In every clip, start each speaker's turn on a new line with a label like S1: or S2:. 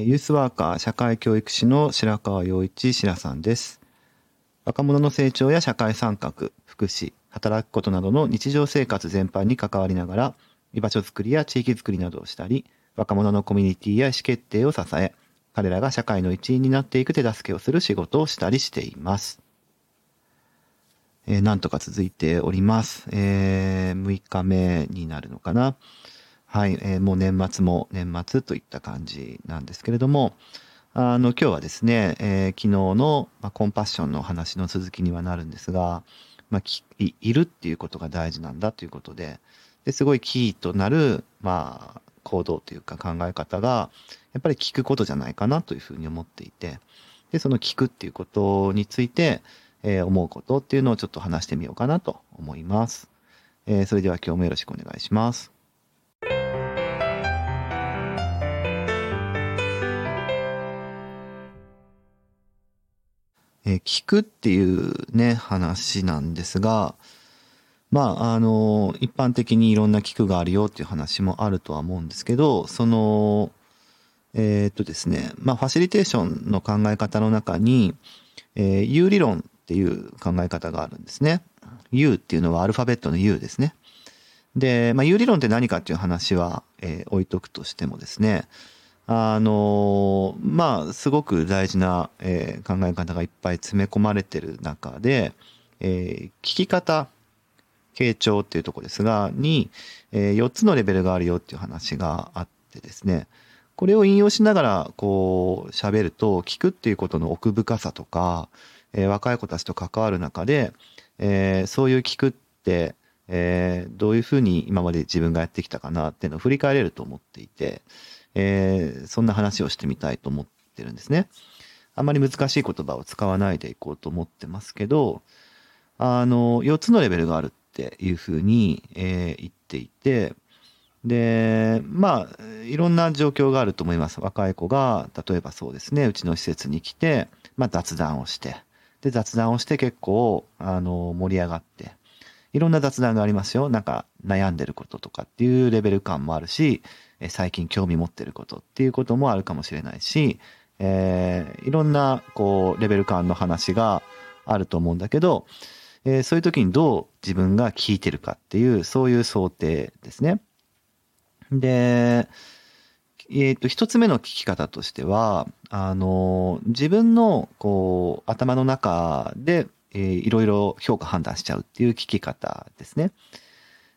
S1: ユースワーカー社会教育士の白川洋一白さんです。若者の成長や社会参画、福祉、働くことなどの日常生活全般に関わりながら、居場所づくりや地域づくりなどをしたり、若者のコミュニティや意思決定を支え、彼らが社会の一員になっていく手助けをする仕事をしたりしています。えー、なんとか続いております。えー、6日目になるのかな。はい、えー、もう年末も年末といった感じなんですけれども、あの、今日はですね、えー、昨日の、ま、コンパッションの話の続きにはなるんですが、まあ、いいるっていうことが大事なんだということで、ですごいキーとなる、まあ、行動というか考え方が、やっぱり聞くことじゃないかなというふうに思っていて、で、その聞くっていうことについて、えー、思うことっていうのをちょっと話してみようかなと思います。えー、それでは今日もよろしくお願いします。えー、聞くっていうね、話なんですが、まあ、あの、一般的にいろんな聞くがあるよっていう話もあるとは思うんですけど、その、えー、っとですね、まあ、ファシリテーションの考え方の中に、えー、U 理論っていう考え方があるんですね。U っていうのはアルファベットの U ですね。で、まあ、U 理論って何かっていう話は、えー、置いとくとしてもですね、あのまあ、すごく大事な、えー、考え方がいっぱい詰め込まれてる中で、えー、聞き方、傾聴っていうとこですが、に、えー、4つのレベルがあるよっていう話があってですね、これを引用しながら、こう、喋ると、聞くっていうことの奥深さとか、えー、若い子たちと関わる中で、えー、そういう聞くって、えー、どういうふうに今まで自分がやってきたかなっていうのを振り返れると思っていて、えー、そんな話をしてみたいと思ってるんですね。あまり難しい言葉を使わないでいこうと思ってますけど、あの、4つのレベルがあるっていうふうに、えー、言っていて、で、まあ、いろんな状況があると思います。若い子が、例えばそうですね、うちの施設に来て、まあ雑談をして、で、雑談をして結構、あの、盛り上がって、いろんな雑談がありますよ。なんか悩んでることとかっていうレベル感もあるし、最近興味持ってることっていうこともあるかもしれないし、えー、いろんなこうレベル感の話があると思うんだけど、えー、そういう時にどう自分が聞いてるかっていうそういう想定ですね。で、えっ、ー、と、一つ目の聞き方としては、あの、自分の、こう、頭の中で、えー、いろいろ評価判断しちゃうっていう聞き方ですね。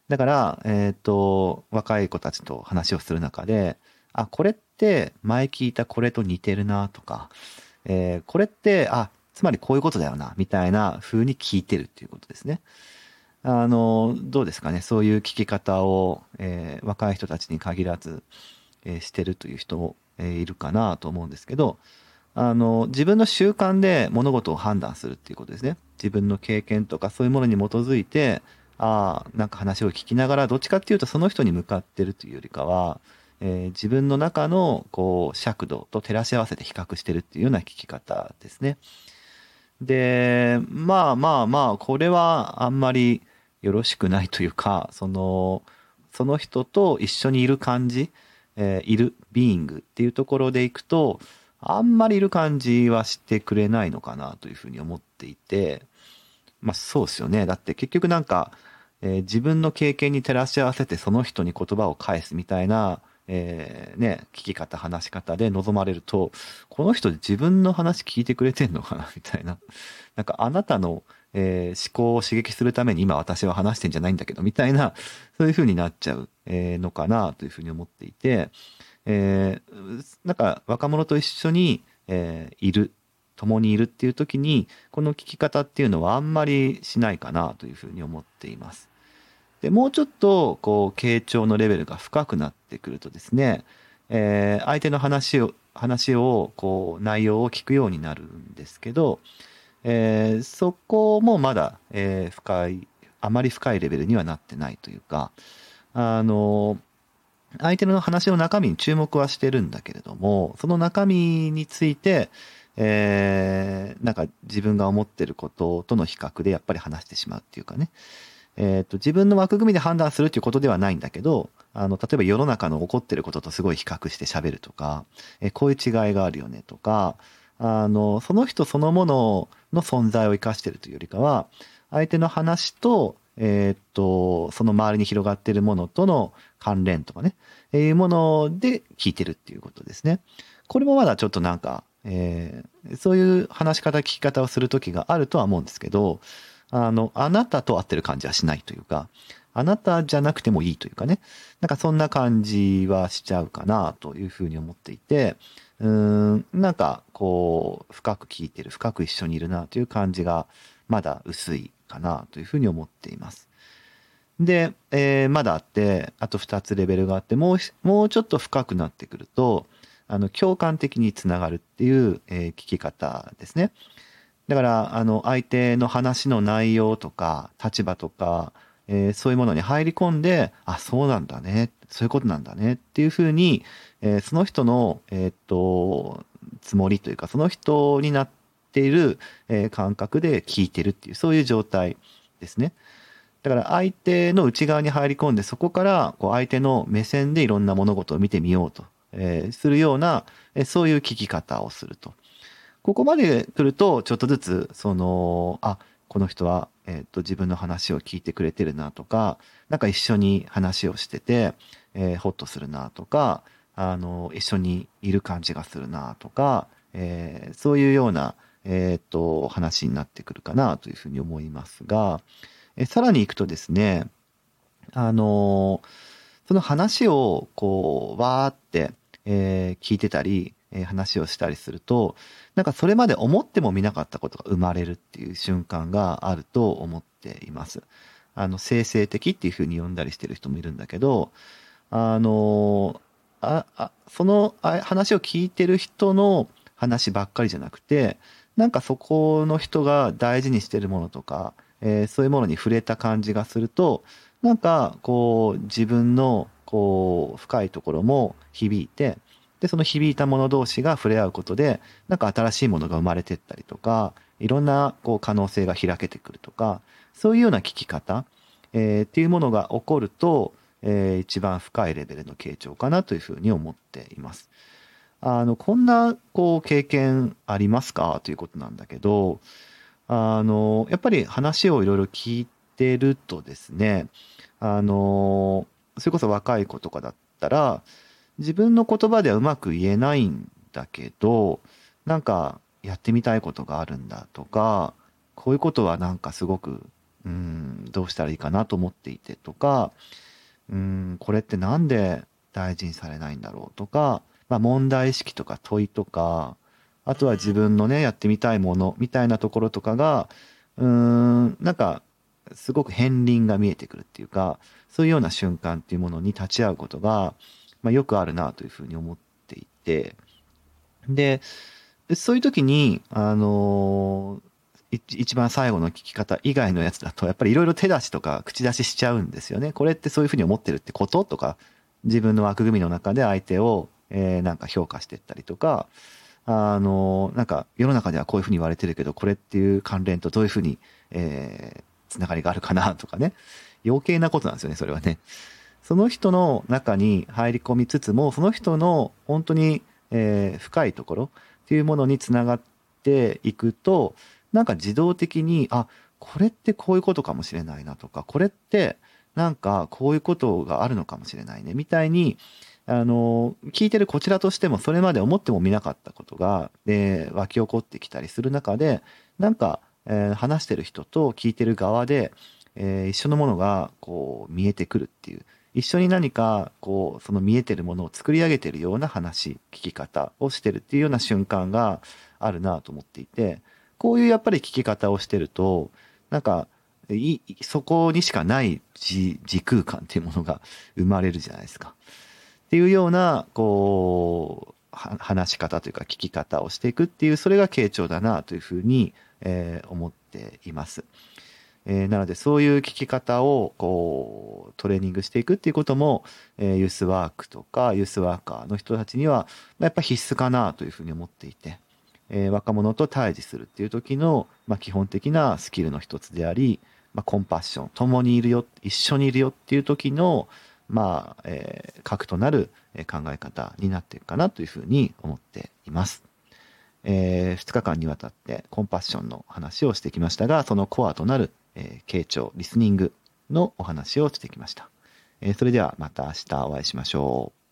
S1: だから、えっ、ー、と、若い子たちと話をする中で、あ、これって前聞いたこれと似てるなとか、えー、これって、あ、つまりこういうことだよな、みたいな風に聞いてるっていうことですね。あの、どうですかね、そういう聞き方を、えー、若い人たちに限らず、えー、してるという人も、えー、いるかなと思うんですけど、あの、自分の習慣で物事を判断するっていうことですね。自分の経験とかそういうものに基づいて、ああ、なんか話を聞きながら、どっちかっていうとその人に向かってるというよりかは、えー、自分の中のこう尺度と照らし合わせて比較してるっていうような聞き方ですね。で、まあまあまあ、これはあんまりよろしくないというか、その、その人と一緒にいる感じ、えー、いる、ビーイングっていうところでいくと、あんまりいる感じはしてくれないのかなというふうに思っていて、まあそうですよね。だって結局なんか、えー、自分の経験に照らし合わせてその人に言葉を返すみたいな、えー、ね、聞き方、話し方で望まれると、この人自分の話聞いてくれてんのかなみたいな。なんかあなたの、えー、思考を刺激するために今私は話してんじゃないんだけど、みたいな、そういう風になっちゃう、えー、のかなというふうに思っていて、えー、なんか若者と一緒に、えー、いる共にいるっていう時にこの聞き方っていうのはあんまりしないかなというふうに思っています。でもうちょっとこう傾聴のレベルが深くなってくるとですね、えー、相手の話を話をこう内容を聞くようになるんですけど、えー、そこもまだ、えー、深いあまり深いレベルにはなってないというかあの相手の話の中身に注目はしてるんだけれどもその中身についてえー、なんか自分が思ってることとの比較でやっぱり話してしまうっていうかね、えっ、と、自分の枠組みで判断するっていうことではないんだけど、あの、例えば世の中の起こってることとすごい比較して喋るとか、えこういう違いがあるよねとか、あの、その人そのものの存在を生かしてるというよりかは、相手の話と、えー、っと、その周りに広がっているものとの関連とかね、えいうもので聞いてるっていうことですね。これもまだちょっとなんか、えー、そういう話し方、聞き方をする時があるとは思うんですけど、あの、あなたと合ってる感じはしないというか、あなたじゃなくてもいいというかね、なんかそんな感じはしちゃうかなというふうに思っていて、うーん、なんかこう、深く聞いてる、深く一緒にいるなという感じが、まだ薄いかなというふうに思っています。で、えー、まだあって、あと2つレベルがあって、もう、もうちょっと深くなってくると、あの、共感的につながるっていう、えー、聞き方ですね。だから、あの、相手の話の内容とか、立場とか、えー、そういうものに入り込んで、あ、そうなんだね、そういうことなんだねっていうふうに、えー、その人の、えー、っと、つもりというか、その人になってている、え感覚で聞いてるっていう、そういう状態ですね。だから相手の内側に入り込んで、そこからこう相手の目線でいろんな物事を見てみようと、え、するような、え、そういう聞き方をすると。ここまで来ると、ちょっとずつ、その、あ、この人は、えっ、と、自分の話を聞いてくれてるなとか、なんか一緒に話をしてて、えー、ほっとするなとか、あの、一緒にいる感じがするなとか、えー、そういうような、えっ、と、話になってくるかなというふうに思いますが、えさらに行くとですね、あのその話をこう、わーって、えー、聞いてたり、えー、話をしたりすると、なんかそれまで思ってもみなかったことが生まれるっていう瞬間があると思っています。あの、生成的っていうふうに呼んだりしてる人もいるんだけど、あのあ、あその話を聞いてる人の話ばっかりじゃなくて、なんかそこの人が大事にしてるものとか、えー、そういうものに触れた感じがすると、なんかこう自分のこう深いところも響いて、で、その響いたもの同士が触れ合うことで、なんか新しいものが生まれてったりとか、いろんなこう可能性が開けてくるとか、そういうような聞き方、えー、っていうものが起こると、えー、一番深いレベルの傾聴かなというふうに思っています。あの、こんなこう経験ありますか？ということなんだけど、あの、やっぱり話をいろいろ聞いてるとですね、あの、それこそ若い子とかだったら、自分の言葉ではうまく言えないんだけど、なんかやってみたいことがあるんだとか、こういうことはなんかすごく、うん、どうしたらいいかなと思っていてとか、うん、これってなんで大事にされないんだろうとか、まあ問題意識とか問いとか、あとは自分のね、やってみたいものみたいなところとかが、うーん、なんか、すごく片鱗が見えてくるっていうか、そういうような瞬間っていうものに立ち会うことが、まあ、よくあるなというふうに思っていて、で、そういう時に、あの一番最後の聞き方以外のやつだと、やっぱりいろいろ手出しとか口出ししちゃうんですよね。これってそういうふうに思ってるってこととか、自分の枠組みの中で相手を、えー、なんか評価していったりとか、あの、なんか世の中ではこういうふうに言われてるけど、これっていう関連とどういうふうに、えー、つながりがあるかなとかね。余計なことなんですよね、それはね。その人の中に入り込みつつも、その人の本当に、えー、深いところっていうものにつながっていくと、なんか自動的に、あ、これってこういうことかもしれないなとか、これってなんかこういうことがあるのかもしれないね、みたいに、あの、聞いてるこちらとしてもそれまで思ってもみなかったことが、えー、湧き起こってきたりする中で、なんか、えー、話してる人と聞いてる側で、えー、一緒のものがこう見えてくるっていう、一緒に何かこうその見えてるものを作り上げてるような話、聞き方をしてるっていうような瞬間があるなと思っていて、こういうやっぱり聞き方をしてると、なんか、いそこにしかない時空間っていうものが生まれるじゃないですか。っていうような、こう、話し方というか聞き方をしていくっていう、それが傾聴だなというふうに、えー、思っています。えー、なのでそういう聞き方をこうトレーニングしていくっていうことも、えー、ユースワークとかユースワーカーの人たちにはやっぱ必須かなというふうに思っていて、えー、若者と対峙するっていう時の、まあ、基本的なスキルの一つであり、まあ、コンパッション、共にいるよ、一緒にいるよっていう時の、まあ、えー、核となる考え方になっていくかなというふうに思っています。えー、2日間にわたってコンパッションの話をしてきましたが、そのコアとなる、えー、傾聴、リスニングのお話をしてきました。えー、それではまた明日お会いしましょう。